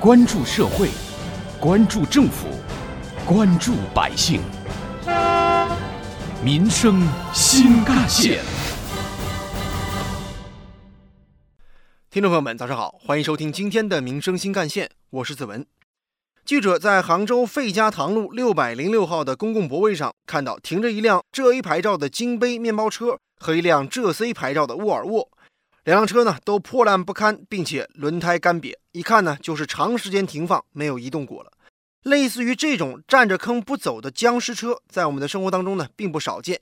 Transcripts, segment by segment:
关注社会，关注政府，关注百姓，民生新干线。听众朋友们，早上好，欢迎收听今天的《民生新干线》，我是子文。记者在杭州费家塘路六百零六号的公共泊位上看到停着一辆浙 A 牌照的金杯面包车和一辆浙 C 牌照的沃尔沃，两辆车呢都破烂不堪，并且轮胎干瘪，一看呢就是长时间停放没有移动过了。类似于这种占着坑不走的僵尸车，在我们的生活当中呢并不少见。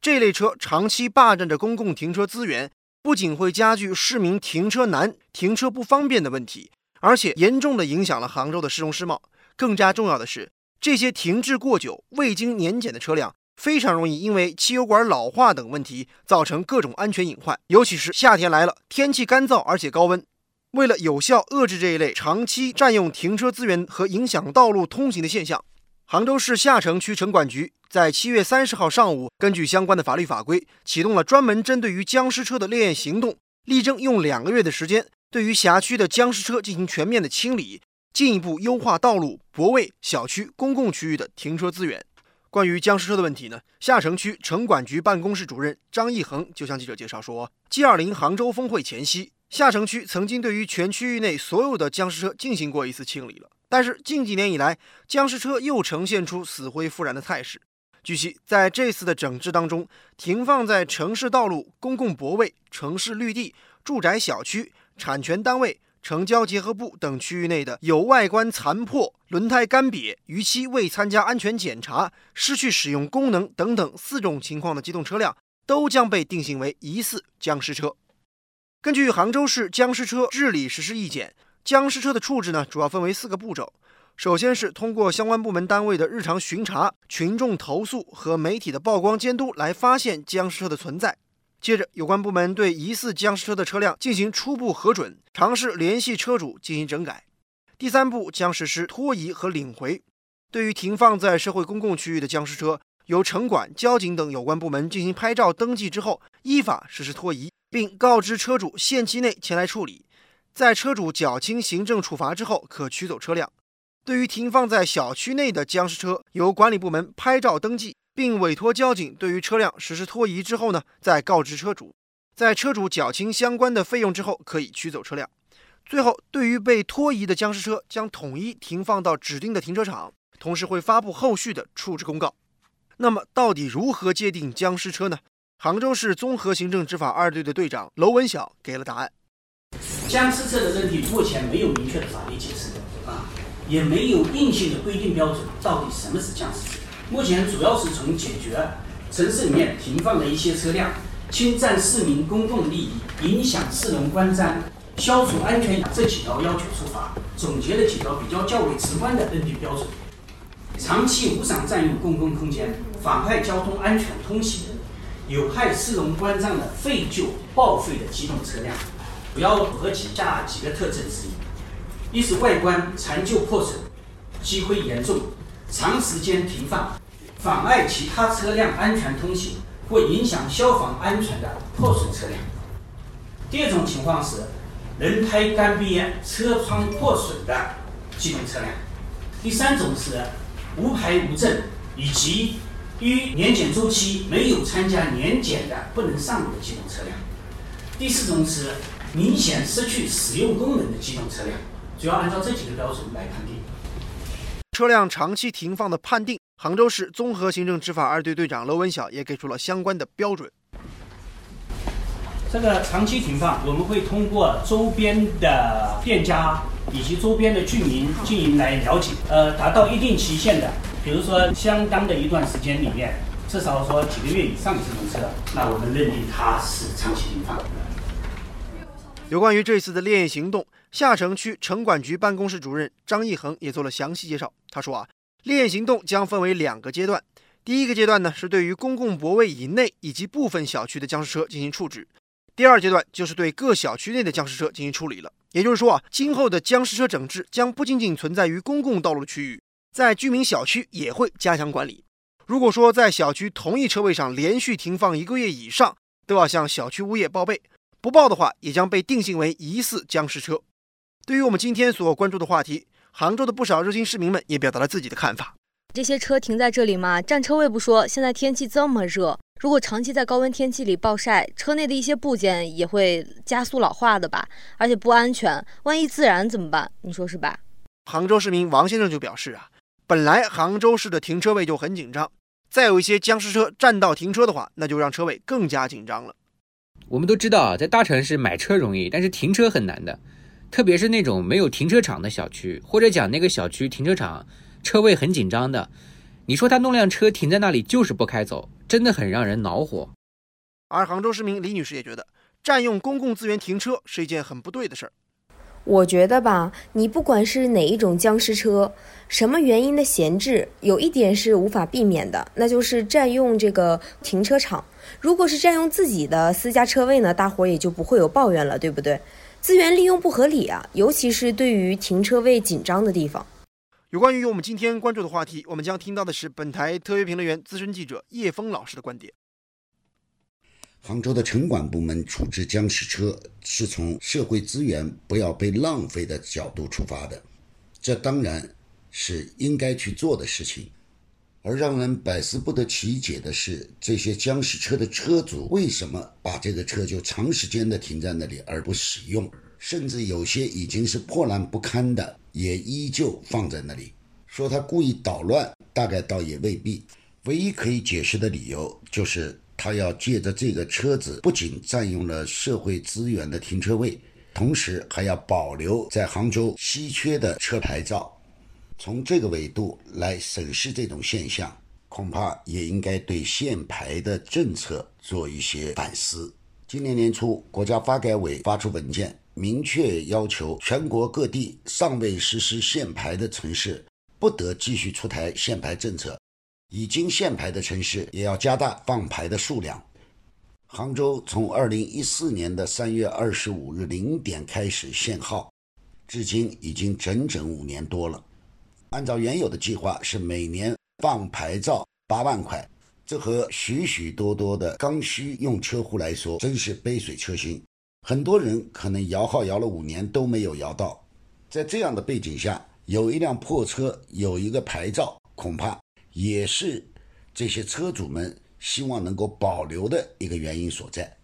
这类车长期霸占着公共停车资源，不仅会加剧市民停车难、停车不方便的问题。而且严重的影响了杭州的市容市貌。更加重要的是，这些停滞过久、未经年检的车辆，非常容易因为汽油管老化等问题，造成各种安全隐患。尤其是夏天来了，天气干燥而且高温，为了有效遏制这一类长期占用停车资源和影响道路通行的现象，杭州市下城区城管局在七月三十号上午，根据相关的法律法规，启动了专门针对于僵尸车的烈焰行动，力争用两个月的时间。对于辖区的僵尸车进行全面的清理，进一步优化道路、泊位、小区、公共区域的停车资源。关于僵尸车的问题呢，下城区城管局办公室主任张义恒就向记者介绍说，G20 杭州峰会前夕，下城区曾经对于全区域内所有的僵尸车进行过一次清理了。但是近几年以来，僵尸车又呈现出死灰复燃的态势。据悉，在这次的整治当中，停放在城市道路、公共泊位、城市绿地、住宅小区。产权单位、城郊结合部等区域内的有外观残破、轮胎干瘪、逾期未参加安全检查、失去使用功能等等四种情况的机动车辆，都将被定性为疑似僵尸车。根据杭州市僵尸车治理实施意见，僵尸车的处置呢，主要分为四个步骤。首先是通过相关部门单位的日常巡查、群众投诉和媒体的曝光监督来发现僵尸车的存在。接着，有关部门对疑似僵尸车的车辆进行初步核准，尝试联系车主进行整改。第三步将实施拖移和领回。对于停放在社会公共区域的僵尸车，由城管、交警等有关部门进行拍照登记之后，依法实施拖移，并告知车主限期内前来处理。在车主缴清行政处罚之后，可取走车辆。对于停放在小区内的僵尸车，由管理部门拍照登记。并委托交警对于车辆实施拖移之后呢，再告知车主，在车主缴清相关的费用之后，可以取走车辆。最后，对于被拖移的僵尸车，将统一停放到指定的停车场，同时会发布后续的处置公告。那么，到底如何界定僵尸车呢？杭州市综合行政执法二队的队长娄文晓给了答案。僵尸车的问题目前没有明确的法律解释啊，也没有硬性的规定标准，到底什么是僵尸车？目前主要是从解决城市里面停放的一些车辆侵占市民公共利益、影响市容观瞻、消除安全这几条要求出发，总结了几条比较较为直观的认定标准：长期无偿占用公共空间、妨害交通安全通行、有害市容观瞻的废旧报废的机动车辆，主要符合以下几个特征之一：一是外观残旧破损、积灰严重、长时间停放。妨碍其他车辆安全通行或影响消防安全的破损车辆。第二种情况是轮胎干瘪、车窗破损的机动车辆。第三种是无牌无证以及于年检周期没有参加年检的不能上路的机动车辆。第四种是明显失去使用功能的机动车辆。主要按照这几个标准来判定。车辆长期停放的判定。杭州市综合行政执法二队队长娄文晓也给出了相关的标准。这个长期停放，我们会通过周边的店家以及周边的居民进行来了解，呃，达到一定期限的，比如说相当的一段时间里面，至少说几个月以上的这种车，那我们认定它是长期停放。有关于这次的烈焰行动，下城区城管局办公室主任张义恒也做了详细介绍。他说啊。烈焰行动将分为两个阶段，第一个阶段呢是对于公共泊位以内以及部分小区的僵尸车进行处置，第二阶段就是对各小区内的僵尸车进行处理了。也就是说啊，今后的僵尸车整治将不仅仅存在于公共道路区域，在居民小区也会加强管理。如果说在小区同一车位上连续停放一个月以上，都要向小区物业报备，不报的话也将被定性为疑似僵尸车。对于我们今天所关注的话题，杭州的不少热心市民们也表达了自己的看法。这些车停在这里嘛，占车位不说，现在天气这么热，如果长期在高温天气里暴晒，车内的一些部件也会加速老化的吧，而且不安全，万一自燃怎么办？你说是吧？杭州市民王先生就表示啊，本来杭州市的停车位就很紧张，再有一些僵尸车占道停车的话，那就让车位更加紧张了。我们都知道啊，在大城市买车容易，但是停车很难的，特别是那种没有停车场的小区，或者讲那个小区停车场。车位很紧张的，你说他弄辆车停在那里就是不开走，真的很让人恼火。而杭州市民李女士也觉得，占用公共资源停车是一件很不对的事儿。我觉得吧，你不管是哪一种僵尸车，什么原因的闲置，有一点是无法避免的，那就是占用这个停车场。如果是占用自己的私家车位呢，大伙儿也就不会有抱怨了，对不对？资源利用不合理啊，尤其是对于停车位紧张的地方。有关于我们今天关注的话题，我们将听到的是本台特约评论员、资深记者叶峰老师的观点。杭州的城管部门处置僵尸车，是从社会资源不要被浪费的角度出发的，这当然是应该去做的事情。而让人百思不得其解的是，这些僵尸车的车主为什么把这个车就长时间的停在那里而不使用？甚至有些已经是破烂不堪的，也依旧放在那里。说他故意捣乱，大概倒也未必。唯一可以解释的理由，就是他要借着这个车子，不仅占用了社会资源的停车位，同时还要保留在杭州稀缺的车牌照。从这个维度来审视这种现象，恐怕也应该对限牌的政策做一些反思。今年年初，国家发改委发出文件。明确要求全国各地尚未实施限牌的城市不得继续出台限牌政策，已经限牌的城市也要加大放牌的数量。杭州从二零一四年的三月二十五日零点开始限号，至今已经整整五年多了。按照原有的计划是每年放牌照八万块，这和许许多多的刚需用车户来说，真是杯水车薪。很多人可能摇号摇了五年都没有摇到，在这样的背景下，有一辆破车有一个牌照，恐怕也是这些车主们希望能够保留的一个原因所在。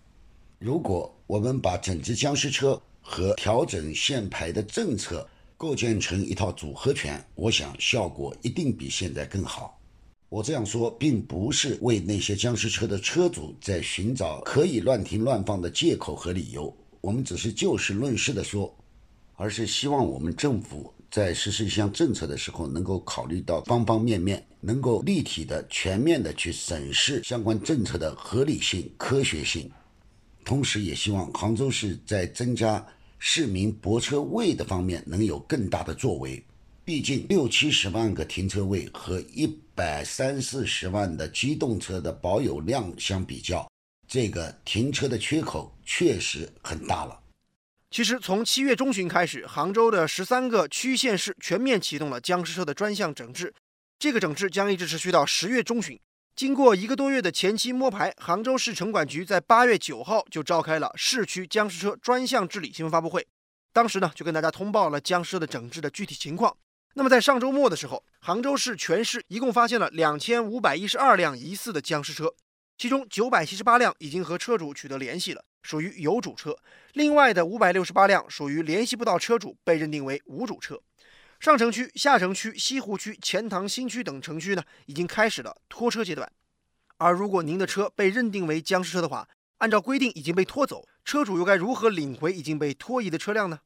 如果我们把整治僵尸车和调整限牌的政策构建成一套组合拳，我想效果一定比现在更好。我这样说，并不是为那些僵尸车的车主在寻找可以乱停乱放的借口和理由，我们只是就事论事的说，而是希望我们政府在实施一项政策的时候，能够考虑到方方面面，能够立体的、全面的去审视相关政策的合理性、科学性。同时，也希望杭州市在增加市民泊车位的方面能有更大的作为。毕竟六七十万个停车位和一百三四十万的机动车的保有量相比较，这个停车的缺口确实很大了。其实从七月中旬开始，杭州的十三个区县市全面启动了僵尸车的专项整治，这个整治将一直持续到十月中旬。经过一个多月的前期摸排，杭州市城管局在八月九号就召开了市区僵尸车专项治理新闻发布会，当时呢就跟大家通报了僵尸的整治的具体情况。那么在上周末的时候，杭州市全市一共发现了两千五百一十二辆疑似的僵尸车，其中九百七十八辆已经和车主取得联系了，属于有主车；另外的五百六十八辆属于联系不到车主，被认定为无主车。上城区、下城区、西湖区、钱塘新区等城区呢，已经开始了拖车阶段。而如果您的车被认定为僵尸车的话，按照规定已经被拖走，车主又该如何领回已经被拖移的车辆呢？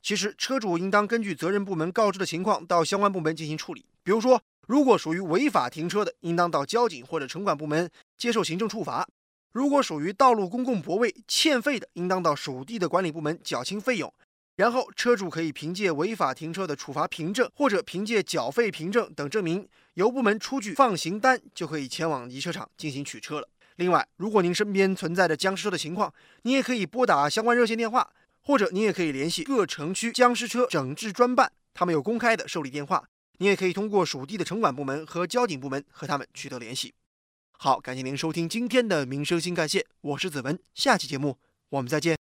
其实，车主应当根据责任部门告知的情况，到相关部门进行处理。比如说，如果属于违法停车的，应当到交警或者城管部门接受行政处罚；如果属于道路公共泊位欠费的，应当到属地的管理部门缴清费用。然后，车主可以凭借违法停车的处罚凭证，或者凭借缴费凭证等证明，由部门出具放行单，就可以前往移车场进行取车了。另外，如果您身边存在着僵尸车的情况，你也可以拨打相关热线电话。或者你也可以联系各城区僵尸车整治专办，他们有公开的受理电话。你也可以通过属地的城管部门和交警部门和他们取得联系。好，感谢您收听今天的民生新干线，我是子文，下期节目我们再见。